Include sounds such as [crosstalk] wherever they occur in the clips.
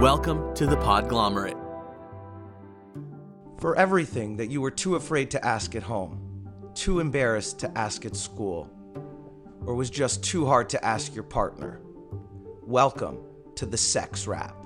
Welcome to the Podglomerate. For everything that you were too afraid to ask at home, too embarrassed to ask at school, or was just too hard to ask your partner, welcome to the Sex Wrap.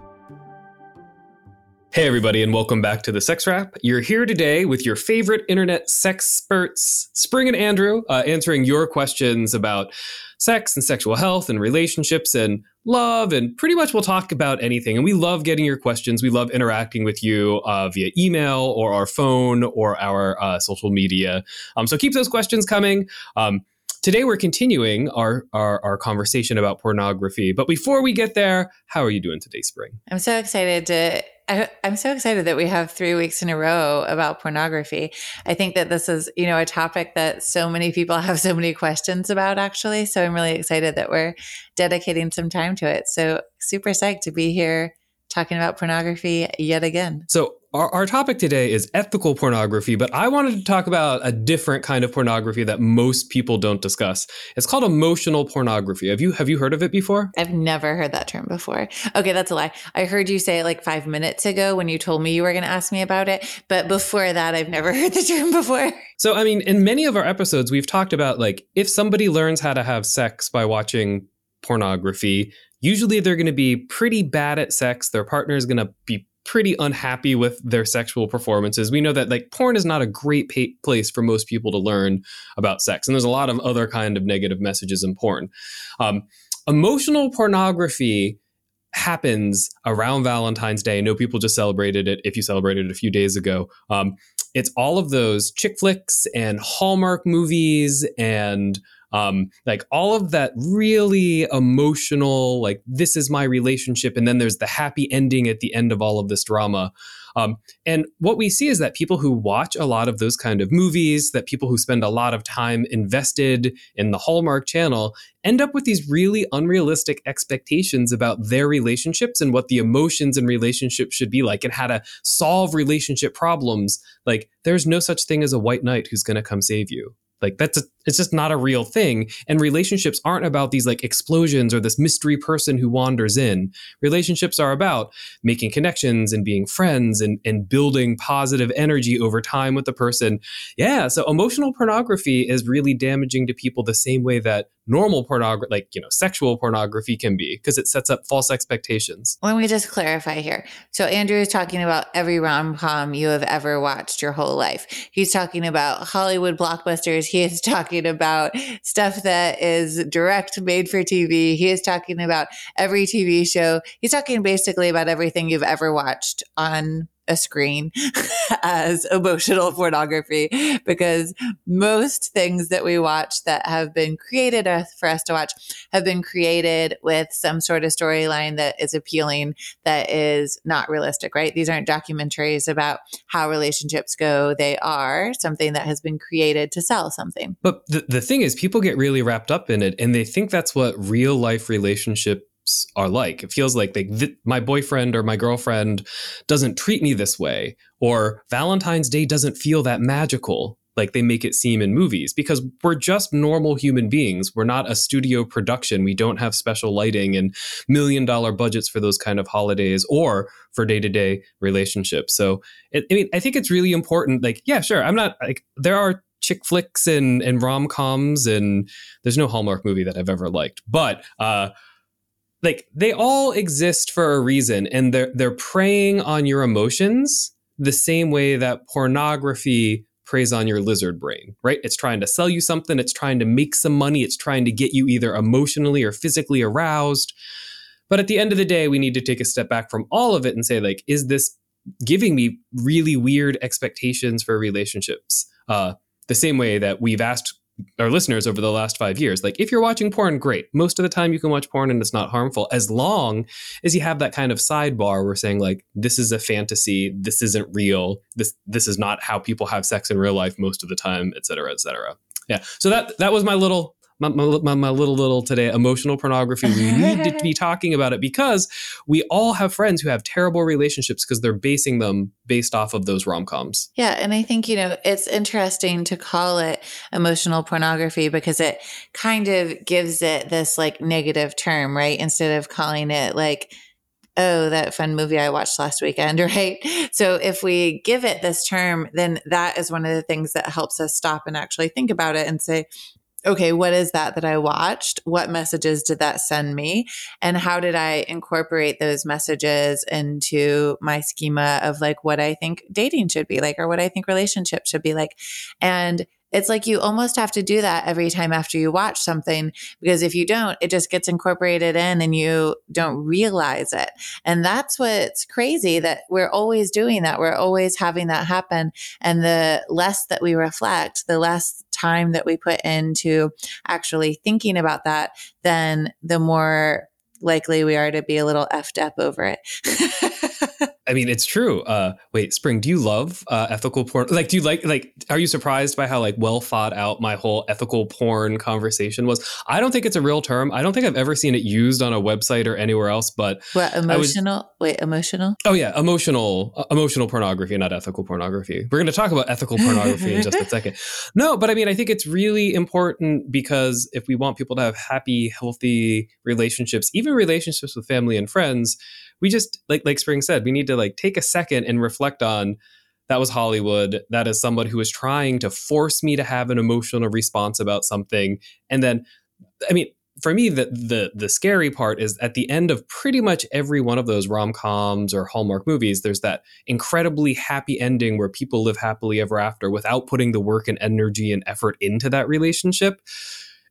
Hey, everybody, and welcome back to the Sex Wrap. You're here today with your favorite internet sex experts, Spring and Andrew, uh, answering your questions about sex and sexual health and relationships and love. And pretty much we'll talk about anything. And we love getting your questions. We love interacting with you uh, via email or our phone or our uh, social media. Um, so keep those questions coming. Um, Today we're continuing our, our, our conversation about pornography. But before we get there, how are you doing today, Spring? I'm so excited to I, am so excited that we have three weeks in a row about pornography. I think that this is, you know, a topic that so many people [laughs] have so many questions about, actually. So I'm really excited that we're dedicating some time to it. So super psyched to be here talking about pornography yet again. So our, our topic today is ethical pornography, but I wanted to talk about a different kind of pornography that most people don't discuss. It's called emotional pornography. Have you have you heard of it before? I've never heard that term before. Okay, that's a lie. I heard you say it like five minutes ago when you told me you were going to ask me about it, but before that, I've never [laughs] heard the term before. So, I mean, in many of our episodes, we've talked about like if somebody learns how to have sex by watching pornography, usually they're going to be pretty bad at sex. Their partner is going to be pretty unhappy with their sexual performances. We know that like porn is not a great pa- place for most people to learn about sex, and there's a lot of other kind of negative messages in porn. Um, emotional pornography happens around Valentine's Day. I know people just celebrated it. If you celebrated it a few days ago, um, it's all of those chick flicks and Hallmark movies and um, like all of that really emotional, like this is my relationship, and then there's the happy ending at the end of all of this drama. Um, and what we see is that people who watch a lot of those kind of movies, that people who spend a lot of time invested in the Hallmark channel, end up with these really unrealistic expectations about their relationships and what the emotions in relationships should be like and how to solve relationship problems. Like, there's no such thing as a white knight who's going to come save you. Like that's a, it's just not a real thing. And relationships aren't about these like explosions or this mystery person who wanders in. Relationships are about making connections and being friends and, and building positive energy over time with the person. Yeah. So emotional pornography is really damaging to people the same way that normal pornography, like, you know, sexual pornography can be because it sets up false expectations. Let me just clarify here. So, Andrew is talking about every rom com you have ever watched your whole life. He's talking about Hollywood blockbusters. He is [laughs] talking about stuff that is direct made for TV. He is talking about every TV show. He's talking basically about everything you've ever watched on a screen [laughs] as emotional pornography because most things that we watch that have been created for us to watch have been created with some sort of storyline that is appealing that is not realistic right? These aren't documentaries about how relationships go. They are something that has been created to sell something. But the, the thing is people get really wrapped up in it and they think that's what real life relationship are like. It feels like they, th- my boyfriend or my girlfriend doesn't treat me this way, or Valentine's Day doesn't feel that magical like they make it seem in movies because we're just normal human beings. We're not a studio production. We don't have special lighting and million dollar budgets for those kind of holidays or for day to day relationships. So, it, I mean, I think it's really important. Like, yeah, sure. I'm not like, there are chick flicks and, and rom coms, and there's no Hallmark movie that I've ever liked, but, uh, like they all exist for a reason and they're they're preying on your emotions the same way that pornography preys on your lizard brain, right? It's trying to sell you something, it's trying to make some money, it's trying to get you either emotionally or physically aroused. But at the end of the day, we need to take a step back from all of it and say like is this giving me really weird expectations for relationships? Uh, the same way that we've asked our listeners over the last five years. Like, if you're watching porn, great. Most of the time, you can watch porn and it's not harmful, as long as you have that kind of sidebar where saying like, this is a fantasy, this isn't real, this this is not how people have sex in real life most of the time, et cetera, et cetera. Yeah. So that that was my little my, my, my, little little today emotional pornography we [laughs] need to be talking about it because we all have friends who have terrible relationships because they're basing them based off of those rom-coms yeah and i think you know it's interesting to call it emotional pornography because it kind of gives it this like negative term right instead of calling it like oh, that fun movie I watched last weekend, [laughs] right? So if we give it this term, then that is one of the things that helps us stop and actually think about it and say, okay, what is that that I watched? What messages did that send me? And how did I incorporate those messages into my schema of like what I think dating should be like or what I think relationships should be like? And it's like you almost have to do that every time after you watch something because if you don't, it just gets incorporated in and you don't realize it. And that's what's crazy that we're always doing that. We're always having that happen. And the less that we reflect, the less time that we put into actually thinking about that, then the more likely we are to be a little effed up over it. [laughs] I mean, it's true. Uh, wait, Spring, do you love uh, ethical porn? Like, do you like like? Are you surprised by how like well thought out my whole ethical porn conversation was? I don't think it's a real term. I don't think I've ever seen it used on a website or anywhere else. But what emotional? Was, wait, emotional? Oh yeah, emotional, uh, emotional pornography, not ethical pornography. We're going to talk about ethical pornography in just a [laughs] second. No, but I mean, I think it's really important because if we want people to have happy, healthy relationships, even relationships with family and friends we just like like Spring said, we need to like take a second and reflect on that was Hollywood. That is someone who is trying to force me to have an emotional response about something. And then I mean, for me, the the the scary part is at the end of pretty much every one of those rom coms or Hallmark movies, there's that incredibly happy ending where people live happily ever after without putting the work and energy and effort into that relationship.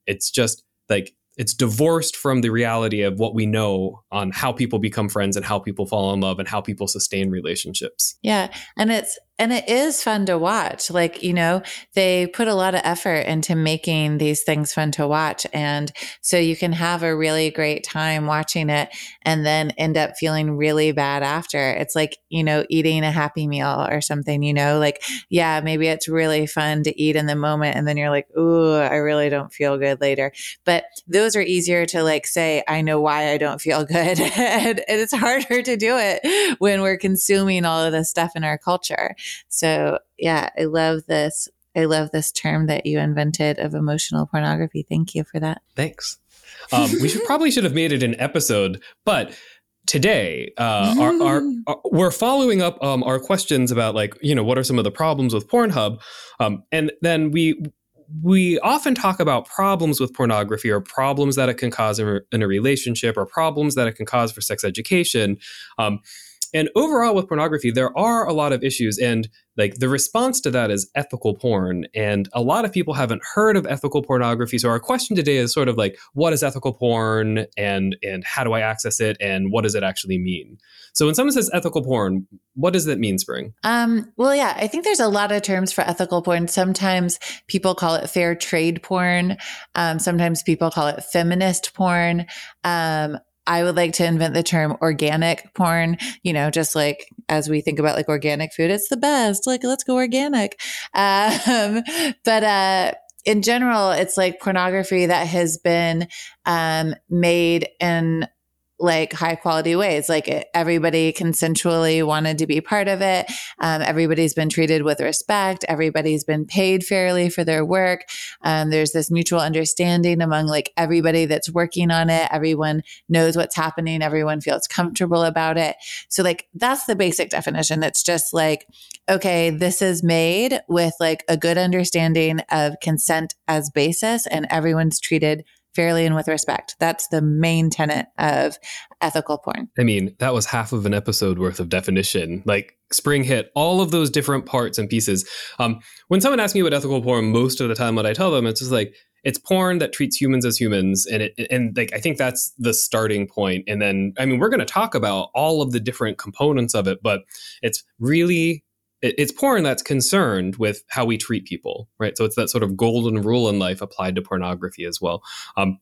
It's just like it's divorced from the reality of what we know on how people become friends and how people fall in love and how people sustain relationships. Yeah, and it's and it is fun to watch. Like, you know, they put a lot of effort into making these things fun to watch. And so you can have a really great time watching it and then end up feeling really bad after. It's like, you know, eating a happy meal or something, you know, like, yeah, maybe it's really fun to eat in the moment. And then you're like, ooh, I really don't feel good later. But those are easier to like say, I know why I don't feel [laughs] good. and it's harder to do it when we're consuming all of this stuff in our culture. So yeah, I love this. I love this term that you invented of emotional pornography. Thank you for that. Thanks. Um, we should probably should have made it an episode, but today uh, our, our, our, [laughs] we're following up um, our questions about like you know what are some of the problems with Pornhub, um, and then we we often talk about problems with pornography or problems that it can cause in a, in a relationship or problems that it can cause for sex education. Um, and overall, with pornography, there are a lot of issues. And like the response to that is ethical porn. And a lot of people haven't heard of ethical pornography. So our question today is sort of like, what is ethical porn and and how do I access it and what does it actually mean? So when someone says ethical porn, what does that mean, Spring? Um, well, yeah, I think there's a lot of terms for ethical porn. Sometimes people call it fair trade porn. Um, sometimes people call it feminist porn. Um, I would like to invent the term organic porn, you know, just like as we think about like organic food, it's the best. Like, let's go organic. Um, [laughs] but, uh, in general, it's like pornography that has been um, made in like high quality ways. Like everybody consensually wanted to be part of it. Um, everybody's been treated with respect. Everybody's been paid fairly for their work. Um, there's this mutual understanding among like everybody that's working on it. Everyone knows what's happening. Everyone feels comfortable about it. So like that's the basic definition. It's just like, okay, this is made with like a good understanding of consent as basis and everyone's treated fairly and with respect. That's the main tenet of ethical porn. I mean, that was half of an episode worth of definition. Like Spring hit all of those different parts and pieces. Um, when someone asks me about ethical porn, most of the time, what I tell them, it's just like it's porn that treats humans as humans, and it and like I think that's the starting point. And then I mean, we're going to talk about all of the different components of it, but it's really it's porn that's concerned with how we treat people, right? So it's that sort of golden rule in life applied to pornography as well. Um,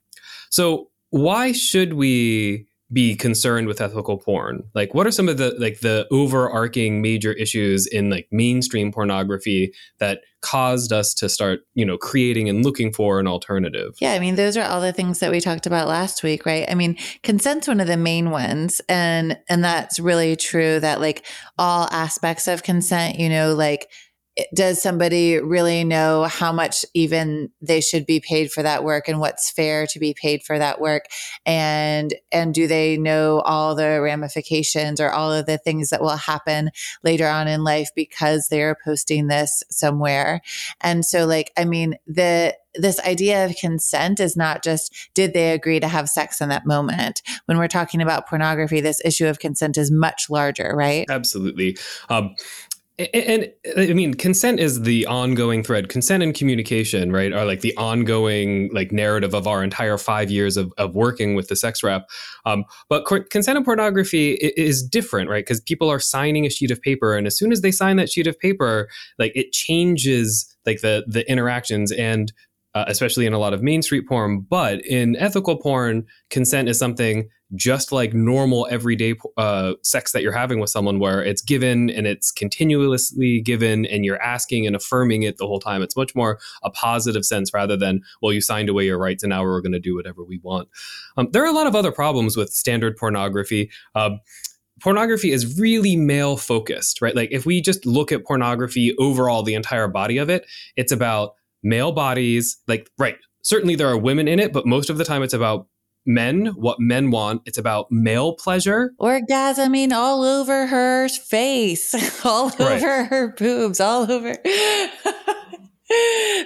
so why should we be concerned with ethical porn? Like, what are some of the like the overarching major issues in like mainstream pornography that caused us to start, you know, creating and looking for an alternative? Yeah, I mean, those are all the things that we talked about last week, right? I mean, consent's one of the main ones, and and that's really true. That like all aspects of consent, you know, like does somebody really know how much even they should be paid for that work and what's fair to be paid for that work? And and do they know all the ramifications or all of the things that will happen later on in life because they're posting this somewhere? And so like i mean the this idea of consent is not just did they agree to have sex in that moment? When we're talking about pornography this issue of consent is much larger right? Absolutely. Um, and, I mean, consent is the ongoing thread. Consent and communication, right, are like the ongoing like narrative of our entire five years of, of working with the sex wrap. Um, but consent and pornography is different, right? Because people are signing a sheet of paper, and as soon as they sign that sheet of paper, like it changes like the the interactions and uh, especially in a lot of Main Street porn. But in ethical porn, consent is something just like normal everyday uh, sex that you're having with someone, where it's given and it's continuously given, and you're asking and affirming it the whole time. It's much more a positive sense rather than, well, you signed away your rights, and now we're going to do whatever we want. Um, there are a lot of other problems with standard pornography. Uh, pornography is really male focused, right? Like if we just look at pornography overall, the entire body of it, it's about male bodies. Like, right, certainly there are women in it, but most of the time it's about men, what men want. It's about male pleasure. Orgasming all over her face, [laughs] all right. over her boobs, all over. [laughs]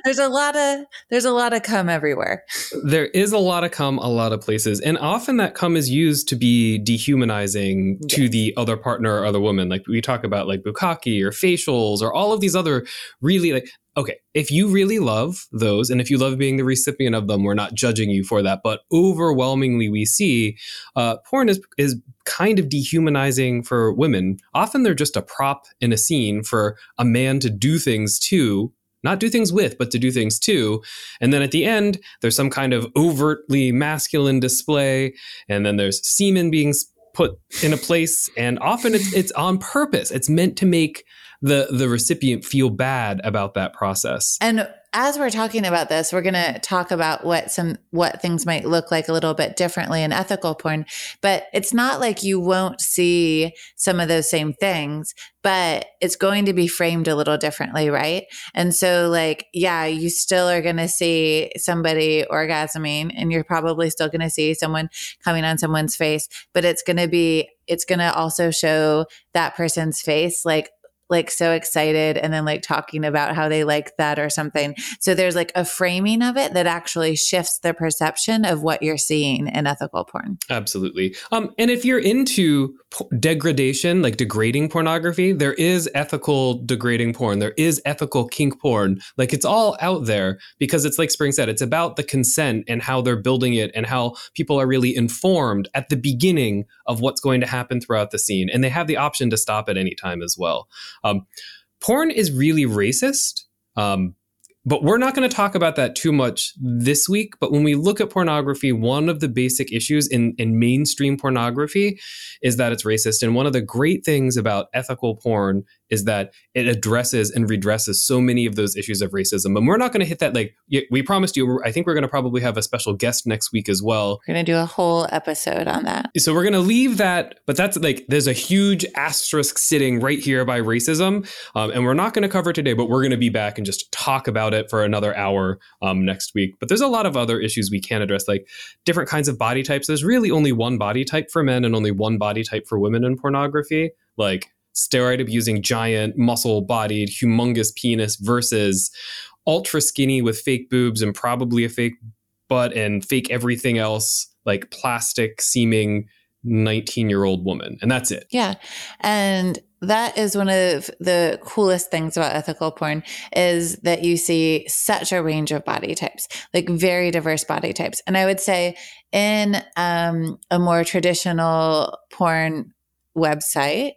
there's a lot of there's a lot of cum everywhere. There is a lot of cum a lot of places. And often that cum is used to be dehumanizing yes. to the other partner or other woman. Like we talk about like bukkake or facials or all of these other really like okay, if you really love those and if you love being the recipient of them, we're not judging you for that. But overwhelmingly, we see uh, porn is, is kind of dehumanizing for women. Often they're just a prop in a scene for a man to do things to. Not do things with, but to do things to. And then at the end, there's some kind of overtly masculine display. And then there's semen being put in a place. And often it's, it's on purpose. It's meant to make the the recipient feel bad about that process. And as we're talking about this, we're going to talk about what some what things might look like a little bit differently in ethical porn, but it's not like you won't see some of those same things, but it's going to be framed a little differently, right? And so like, yeah, you still are going to see somebody orgasming and you're probably still going to see someone coming on someone's face, but it's going to be it's going to also show that person's face like like so excited and then like talking about how they like that or something. So there's like a framing of it that actually shifts the perception of what you're seeing in ethical porn. Absolutely. Um, and if you're into degradation, like degrading pornography, there is ethical degrading porn. There is ethical kink porn. Like it's all out there because it's like Spring said, it's about the consent and how they're building it and how people are really informed at the beginning of what's going to happen throughout the scene. And they have the option to stop at any time as well. Um, porn is really racist. Um, but we're not going to talk about that too much this week. But when we look at pornography, one of the basic issues in, in mainstream pornography is that it's racist. And one of the great things about ethical porn is that it addresses and redresses so many of those issues of racism. And we're not going to hit that. Like we promised you, I think we're going to probably have a special guest next week as well. We're going to do a whole episode on that. So we're going to leave that, but that's like there's a huge asterisk sitting right here by racism, um, and we're not going to cover it today. But we're going to be back and just talk about it for another hour um, next week. But there's a lot of other issues we can address, like different kinds of body types. There's really only one body type for men and only one body type for women in pornography. Like steroid abusing giant, muscle bodied, humongous penis versus ultra skinny with fake boobs and probably a fake butt and fake everything else, like plastic seeming 19 year old woman. And that's it. Yeah. And that is one of the coolest things about ethical porn is that you see such a range of body types like very diverse body types and i would say in um, a more traditional porn website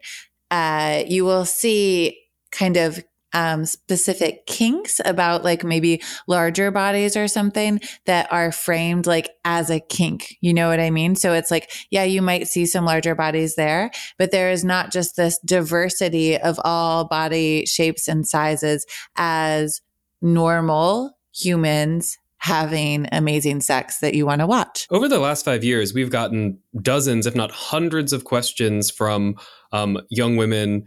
uh, you will see kind of um, specific kinks about like maybe larger bodies or something that are framed like as a kink. You know what I mean? So it's like, yeah, you might see some larger bodies there, but there is not just this diversity of all body shapes and sizes as normal humans having amazing sex that you want to watch. Over the last five years, we've gotten dozens, if not hundreds, of questions from um, young women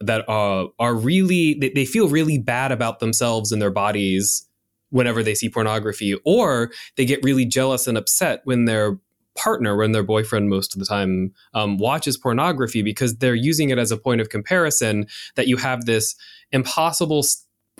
that uh, are really, they, they feel really bad about themselves and their bodies whenever they see pornography, or they get really jealous and upset when their partner, when their boyfriend most of the time um, watches pornography because they're using it as a point of comparison that you have this impossible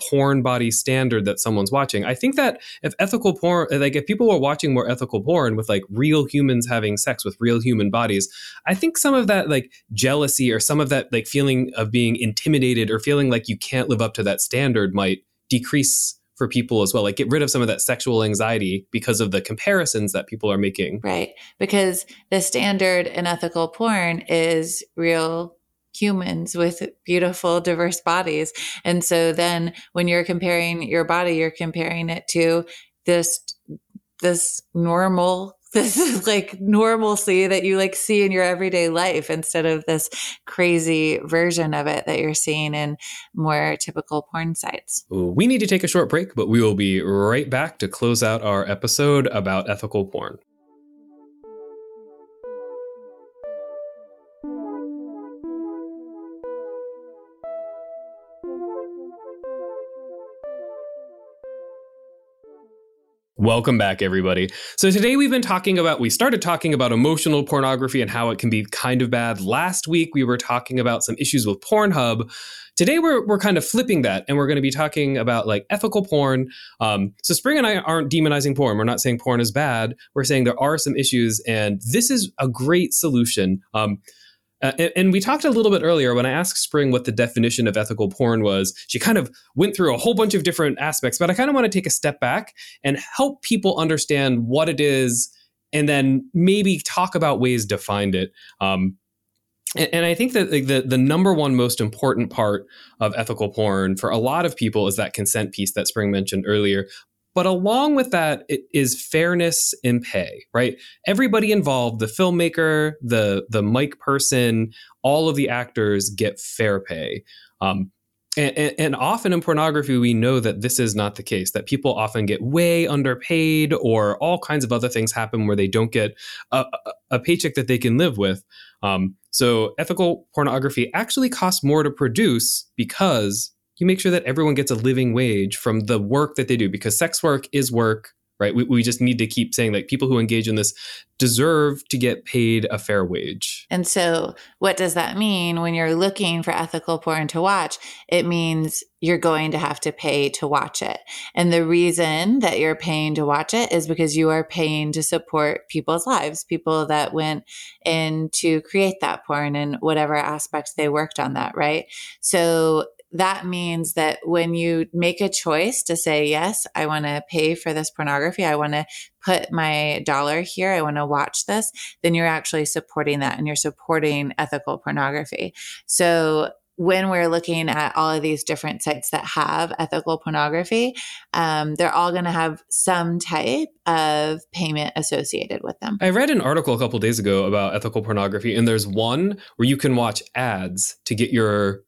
porn body standard that someone's watching. I think that if ethical porn, like if people were watching more ethical porn with like real humans having sex with real human bodies, I think some of that like jealousy or some of that like feeling of being intimidated or feeling like you can't live up to that standard might decrease for people as well. Like get rid of some of that sexual anxiety because of the comparisons that people are making. Right. Because the standard in ethical porn is real humans with beautiful, diverse bodies. And so then when you're comparing your body, you're comparing it to this this normal [laughs] this is like normalcy that you like see in your everyday life instead of this crazy version of it that you're seeing in more typical porn sites. We need to take a short break, but we will be right back to close out our episode about ethical porn. Welcome back, everybody. So, today we've been talking about, we started talking about emotional pornography and how it can be kind of bad. Last week, we were talking about some issues with Pornhub. Today, we're, we're kind of flipping that and we're going to be talking about like ethical porn. Um, so, Spring and I aren't demonizing porn. We're not saying porn is bad. We're saying there are some issues, and this is a great solution. Um, uh, and, and, we talked a little bit earlier when I asked Spring what the definition of ethical porn was. She kind of went through a whole bunch of different aspects, but I kind of want to take a step back and help people understand what it is and then maybe talk about ways to find it. Um, and, and, I think that the, the, the number one most important part of ethical porn for a lot of people is that consent piece that Spring mentioned earlier. But along with that it is fairness in pay, right? Everybody involved, the filmmaker, the the mic person, all of the actors get fair pay. Um, and, and, often in pornography, we know that this is not the case, that people often get way underpaid or all kinds of other things happen where they don't get a, a paycheck that they can live with. Um, so ethical pornography actually costs more to produce because you make sure that everyone gets a living wage from the work that they do because sex work is work right? We, we just need to keep saying like people who engage in this deserve to get paid a fair wage. And so what does that mean when you're looking for ethical porn to watch? It means you're going to have to pay to watch it. And the reason that you're paying to watch it is because you are paying to support people's lives people that went in to create that porn and whatever aspects they worked on that right? So that means that when you make a choice to say, yes, I want to pay for this pornography, I want to put my dollar here, I want to watch this, then you're actually supporting that and you're supporting ethical pornography. So when we're looking at all of these different sites that have ethical pornography, um, they're all going to have some type of payment associated with them. I read an article a couple days ago about ethical pornography, and there's one where you can watch ads to get your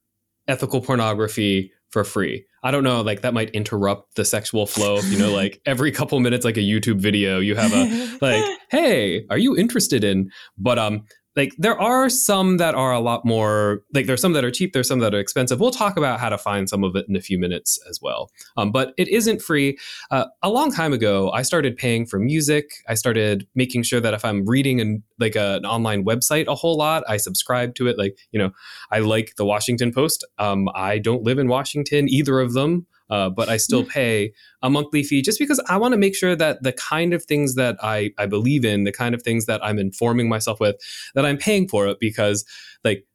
ethical pornography for free. I don't know, like that might interrupt the sexual flow. You know, like [laughs] every couple minutes, like a YouTube video, you have a like, [laughs] hey, are you interested in? But um, like there are some that are a lot more like there's some that are cheap there's some that are expensive. We'll talk about how to find some of it in a few minutes as well. Um, but it isn't free. Uh, a long time ago i started paying for music. I started making sure that if i'm reading an, like a, an online website a whole lot i subscribe to it. Like you know i like the washington post. Um, i don't live in washington either of them uh, but I still mm. pay a monthly fee just because I want to make sure that the kind of things that I, I believe in, the kind of things that I'm informing myself with, that I'm paying for it because, like,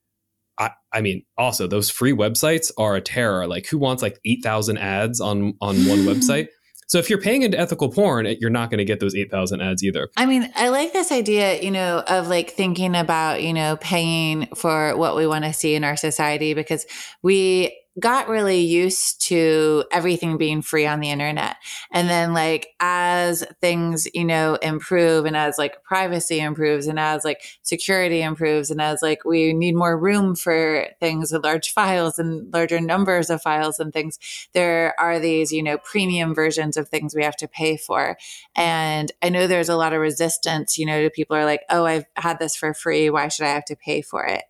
I, I mean, also those free websites are a terror. Like, who wants like eight thousand ads on on one website? [laughs] So if you're paying into ethical porn, you're not going to get those 8,000 ads either. I mean, I like this idea, you know, of like thinking about, you know, paying for what we want to see in our society because we got really used to everything being free on the internet. And then like as things, you know, improve and as like privacy improves and as like security improves and as like we need more room for things with large files and larger numbers of files and things, there are these, you know, premium versions of things we have to pay for. And I know there's a lot of resistance, you know, to people are like, oh, I've had this for free. Why should I have to pay for it?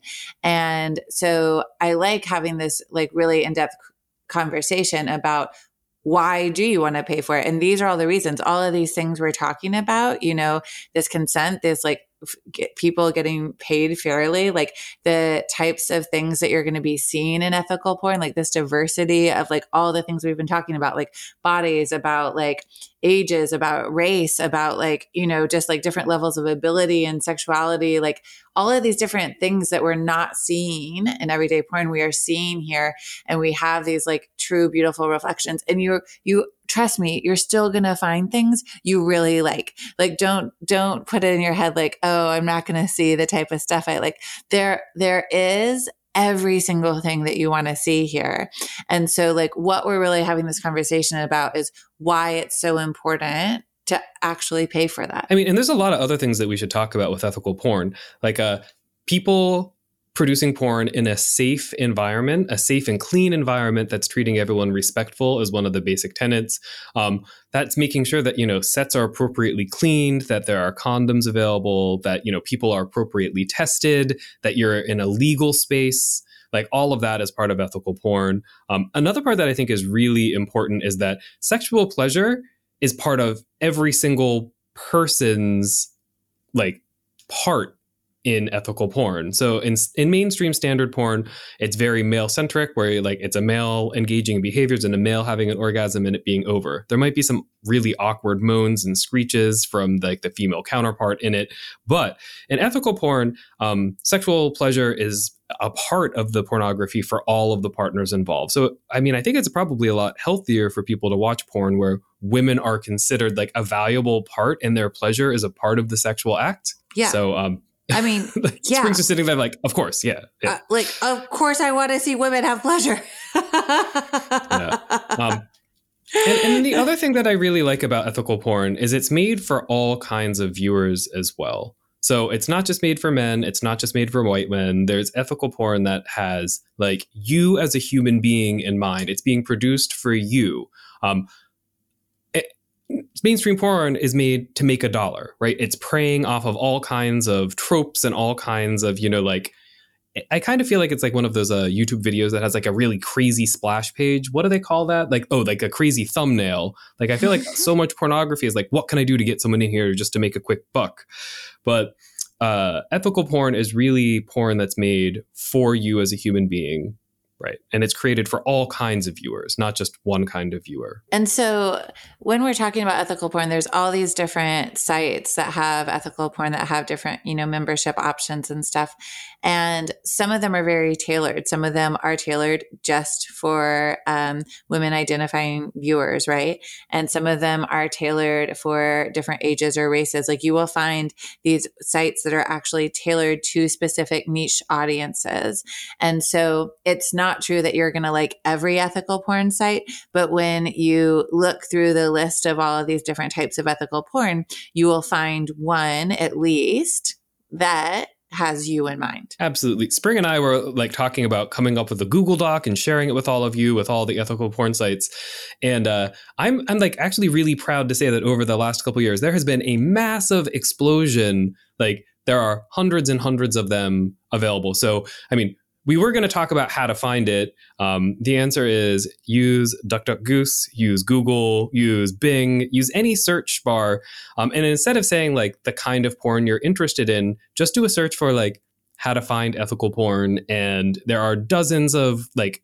And so I like having this like really really in depth conversation about why do you want to pay for it? And these are all the reasons. All of these things we're talking about, you know, this consent, this like get people getting paid fairly, like the types of things that you're going to be seeing in ethical porn, like this diversity of like all the things we've been talking about, like bodies, about like ages, about race, about like, you know, just like different levels of ability and sexuality, like all of these different things that we're not seeing in everyday porn, we are seeing here. And we have these like true, beautiful reflections. And you, you trust me, you're still going to find things you really like. Like don't don't put it in your head like, "Oh, I'm not going to see the type of stuff I like." There there is every single thing that you want to see here. And so like what we're really having this conversation about is why it's so important to actually pay for that. I mean, and there's a lot of other things that we should talk about with ethical porn. Like uh people producing porn in a safe environment, a safe and clean environment that's treating everyone respectful is one of the basic tenets. Um, that's making sure that you know sets are appropriately cleaned, that there are condoms available, that you know people are appropriately tested, that you're in a legal space. Like all of that is part of ethical porn. Um, another part that I think is really important is that sexual pleasure is part of every single person's like part in ethical porn. So in in mainstream standard porn, it's very male centric, where like it's a male engaging in behaviors and a male having an orgasm and it being over. There might be some really awkward moans and screeches from like the female counterpart in it, but in ethical porn, um, sexual pleasure is a part of the pornography for all of the partners involved. So I mean, I think it's probably a lot healthier for people to watch porn where women are considered like a valuable part and their pleasure is a part of the sexual act. Yeah. So um, I mean, [laughs] yeah. Springs are sitting there like, of course, yeah. yeah. Uh, like, of course, I want to see women have pleasure. yeah. [laughs] Um, and, and the other thing that I really like about ethical porn is it's made for all kinds of viewers as well. So it's not just made for men, it's not just made for white men. There's ethical porn that has like you as a human being in mind. It's being produced for you. Um, mainstream porn is made to make a dollar, right? It's preying off of all kinds of tropes and all kinds of, you know, like I kind of feel like it's like one of those uh, YouTube videos that has like a really crazy splash page. What do they call that? Like, oh, like a crazy thumbnail. Like, I feel like [laughs] so much pornography is like, what can I do to get someone in here just to make a quick buck? But uh, ethical porn is really porn that's made for you as a human being Right. And it's created for all kinds of viewers, not just one kind of viewer. And so when we're talking about ethical porn, there's all these different sites that have ethical porn that have different, you know, membership options and stuff. And some of them are very tailored. Some of them are tailored just for um, women identifying viewers, right? And some of them are tailored for different ages or races. Like you will find these sites that are actually tailored to specific niche audiences. And so it's not true that you're going to like every ethical porn site, but when you look through the list of all of these different types of ethical porn, you will find one at least that has you in mind. Absolutely. Spring and I were like talking about coming up with a Google Doc and sharing it with all of you with all the ethical porn sites. And uh, I'm I'm like actually really proud to say that over the last couple years there has been a massive explosion. Like there are hundreds and hundreds of them available. So I mean, we were going to talk about how to find it. Um, the answer is use DuckDuckGoose, use Google, use Bing, use any search bar. Um, and instead of saying like the kind of porn you're interested in, just do a search for like how to find ethical porn. And there are dozens of like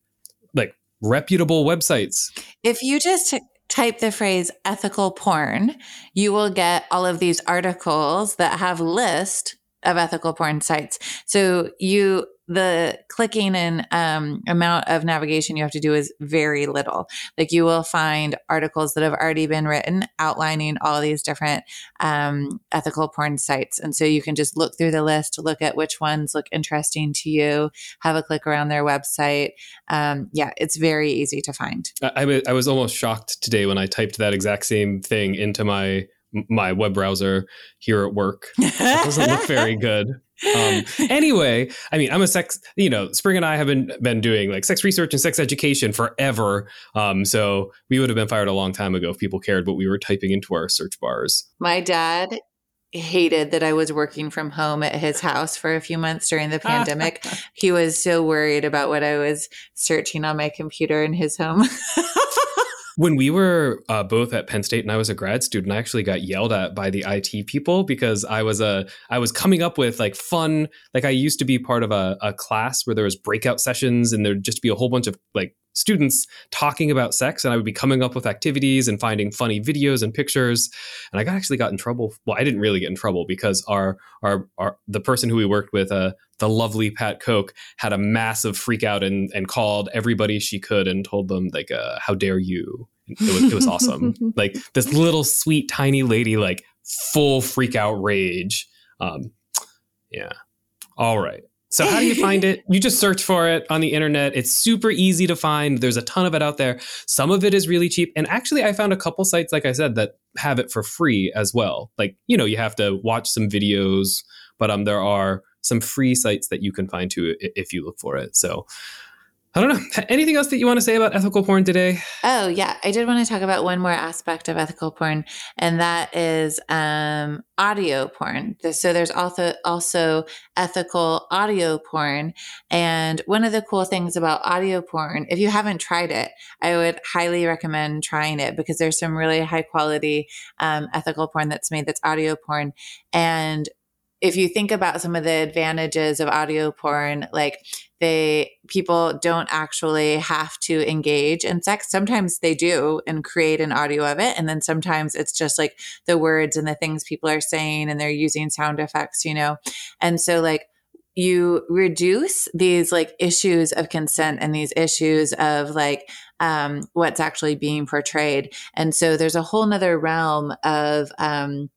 like reputable websites. If you just type the phrase ethical porn, you will get all of these articles that have list of ethical porn sites. So you the clicking and um, amount of navigation you have to do is very little. Like you will find articles that have already been written outlining all these different um, ethical porn sites. And so you can just look through the list, look at which ones look interesting to you, have a click around their website. Um, yeah, it's very easy to find. I, I was almost shocked today when I typed that exact same thing into my my web browser here at work. [laughs] It doesn't look very good. Um, [laughs] anyway, I mean, I'm a sex, you know, Spring and I have been, been doing like sex research and sex education forever. Um, so we would have been fired a long time ago if people cared what we were typing into our search bars. My dad hated that I was working from home at his house for a few months during the [laughs] pandemic. he was so worried about what I was searching on my computer in his home. When we were uh, both at Penn State and I was a grad student, I actually got yelled at by the IT people because I was a I was coming up with like fun like I used to be part of a, a class where there was breakout sessions and there'd just be a whole bunch of like students talking about sex and I would be coming up with activities and finding funny videos and pictures. And I got actually got in trouble. Well I didn't really get in trouble because our our, our the person who we worked with uh, the lovely Pat Koch had a massive freak out and and called everybody she could and told them like uh, how dare you? It was, it was awesome. [laughs] Like this little sweet tiny lady like full freak out rage. Um yeah. All right so how do you find it? [laughs] You just search for it on the internet. It's super easy to find. There's a ton of it out there. Some of it is really cheap. And actually I found a couple sites like I said that have it for free as well. Like, you know, you have to watch some videos, but um there are some free sites that you can find too if you look for it. So I don't know. [laughs] Anything else that you want to say about ethical porn today? Oh, yeah. I did want to talk about one more aspect of ethical porn, and that is um, audio porn. So there's also also ethical audio porn. And one of the cool things about audio porn, if you haven't tried it, I would highly recommend trying it because there's some really high quality um, ethical porn that's made that's audio porn. And if you think about some of the advantages of audio porn, like they people don't actually have to engage in sex. Sometimes they do and create an audio of it. And then sometimes it's just like the words and the things people are saying and they're using sound effects, you know? And so like you reduce these like issues of consent and these issues of like um, what's actually being portrayed. And so there's a whole nother realm of um,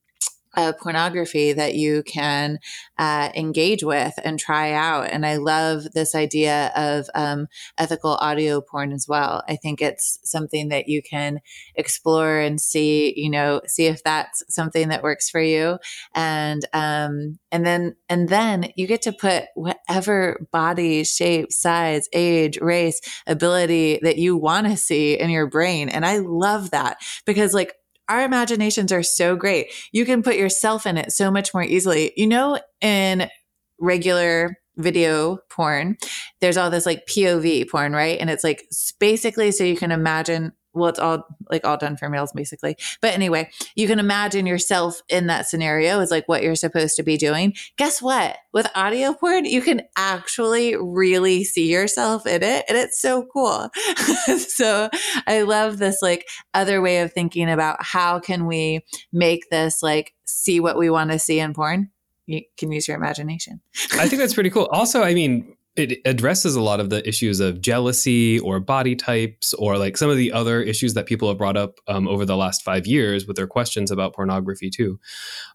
uh, pornography that you can uh, engage with and try out. And I love this idea of um, ethical audio porn as well. I think it's something that you can explore and see, you know, see if that's something that works for you. And um, and then and then you get to put whatever body, shape, size, age, race, ability that you want to see in your brain. And I love that because like our imaginations are so great. You can put yourself in it so much more easily. You know, in regular video porn, there's all this like POV porn, right? And it's like basically so you can imagine well, it's all like all done for males basically. But anyway, you can imagine yourself in that scenario is like what you're supposed to be doing. Guess what? With audio porn, you can actually really see yourself in it. And it's so cool. [laughs] so I love this like other way of thinking about how can we make this like see what we want to see in porn. You can use your imagination. I think that's pretty cool. Also, I mean, it addresses a lot of the issues of jealousy or body types or like some of the other issues that people have brought up um, over the last five years with their questions about pornography too.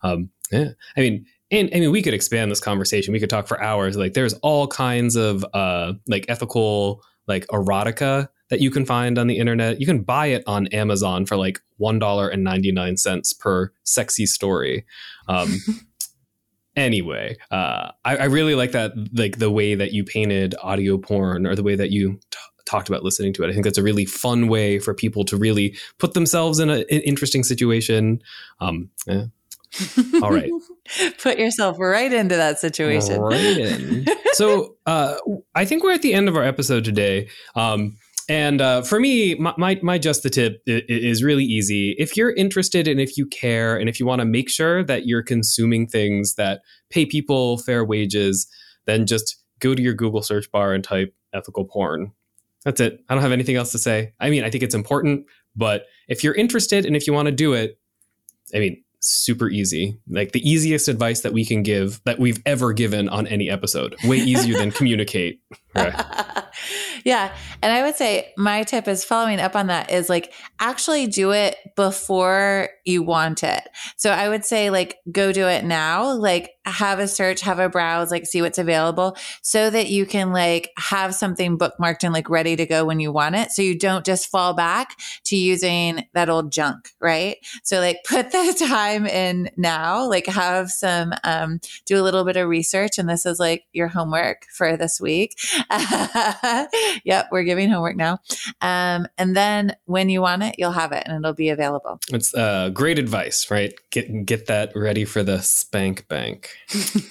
Um, yeah, I mean, and I mean, we could expand this conversation. We could talk for hours. Like, there's all kinds of uh, like ethical like erotica that you can find on the internet. You can buy it on Amazon for like one dollar and ninety nine cents per sexy story. Um, [laughs] anyway uh, I, I, really like that like the way that you painted audio porn or the way that you t- talked about listening to it. I think that's a really fun way for people to really put themselves in a, an interesting situation. Um, yeah. [laughs] all right. Put yourself right into that situation. Right in. so [laughs] uh, i think we're at the end of our episode today. Um, and uh, for me, my, my, my, just the tip is really easy. If you're interested and if you care and if you want to make sure that you're consuming things that pay people fair wages, then just go to your Google search bar and type ethical porn. That's it. I don't have anything else to say. I mean, I think it's important, but if you're interested and if you want to do it, I mean, super easy. Like the easiest advice that we can give that we've ever given on any episode. Way easier than [laughs] communicate. [laughs] Right. Yeah. And I would say my tip is following up on that is like actually do it before you want it. So I would say like go do it now, like have a search, have a browse, like see what's available so that you can like have something bookmarked and like ready to go when you want it. So you don't just fall back to using that old junk, right? So like [laughs] put the time in now, like have some, um, do a little bit of research. And this is like your homework for this week. [laughs] yep, we're giving homework now. Um, and then when you want it, you'll have it and it'll be available. It's uh, great advice, right? Get get that ready for the spank bank.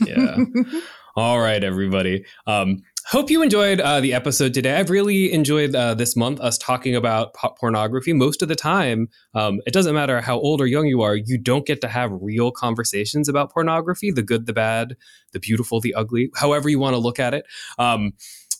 Yeah. [laughs] All right, everybody. Um, hope you enjoyed uh, the episode today. I've really enjoyed uh, this month us talking about pornography. Most of the time, um, it doesn't matter how old or young you are, you don't get to have real conversations about pornography the good, the bad, the beautiful, the ugly, however you want to look at it. Um,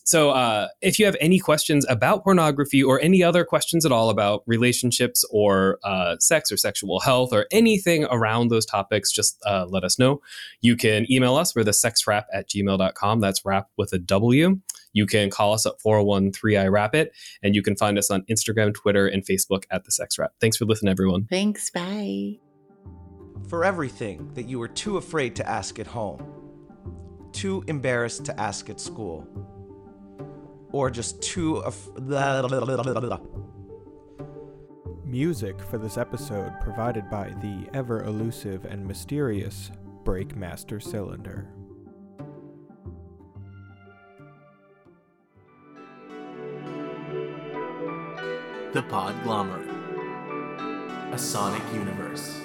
so, uh, if you have any questions about pornography or any other questions at all about relationships or uh, sex or sexual health or anything around those topics, just uh, let us know. You can email us. We're the sexwrap at gmail.com. That's wrap with a W. You can call us at 413 I Wrap It, and you can find us on Instagram, Twitter, and Facebook at the Sex Wrap. Thanks for listening, everyone. Thanks. Bye. For everything that you were too afraid to ask at home, too embarrassed to ask at school or just too. Af- Music for this episode provided by the ever elusive and mysterious Breakmaster Cylinder. The Podglomerate, a sonic universe.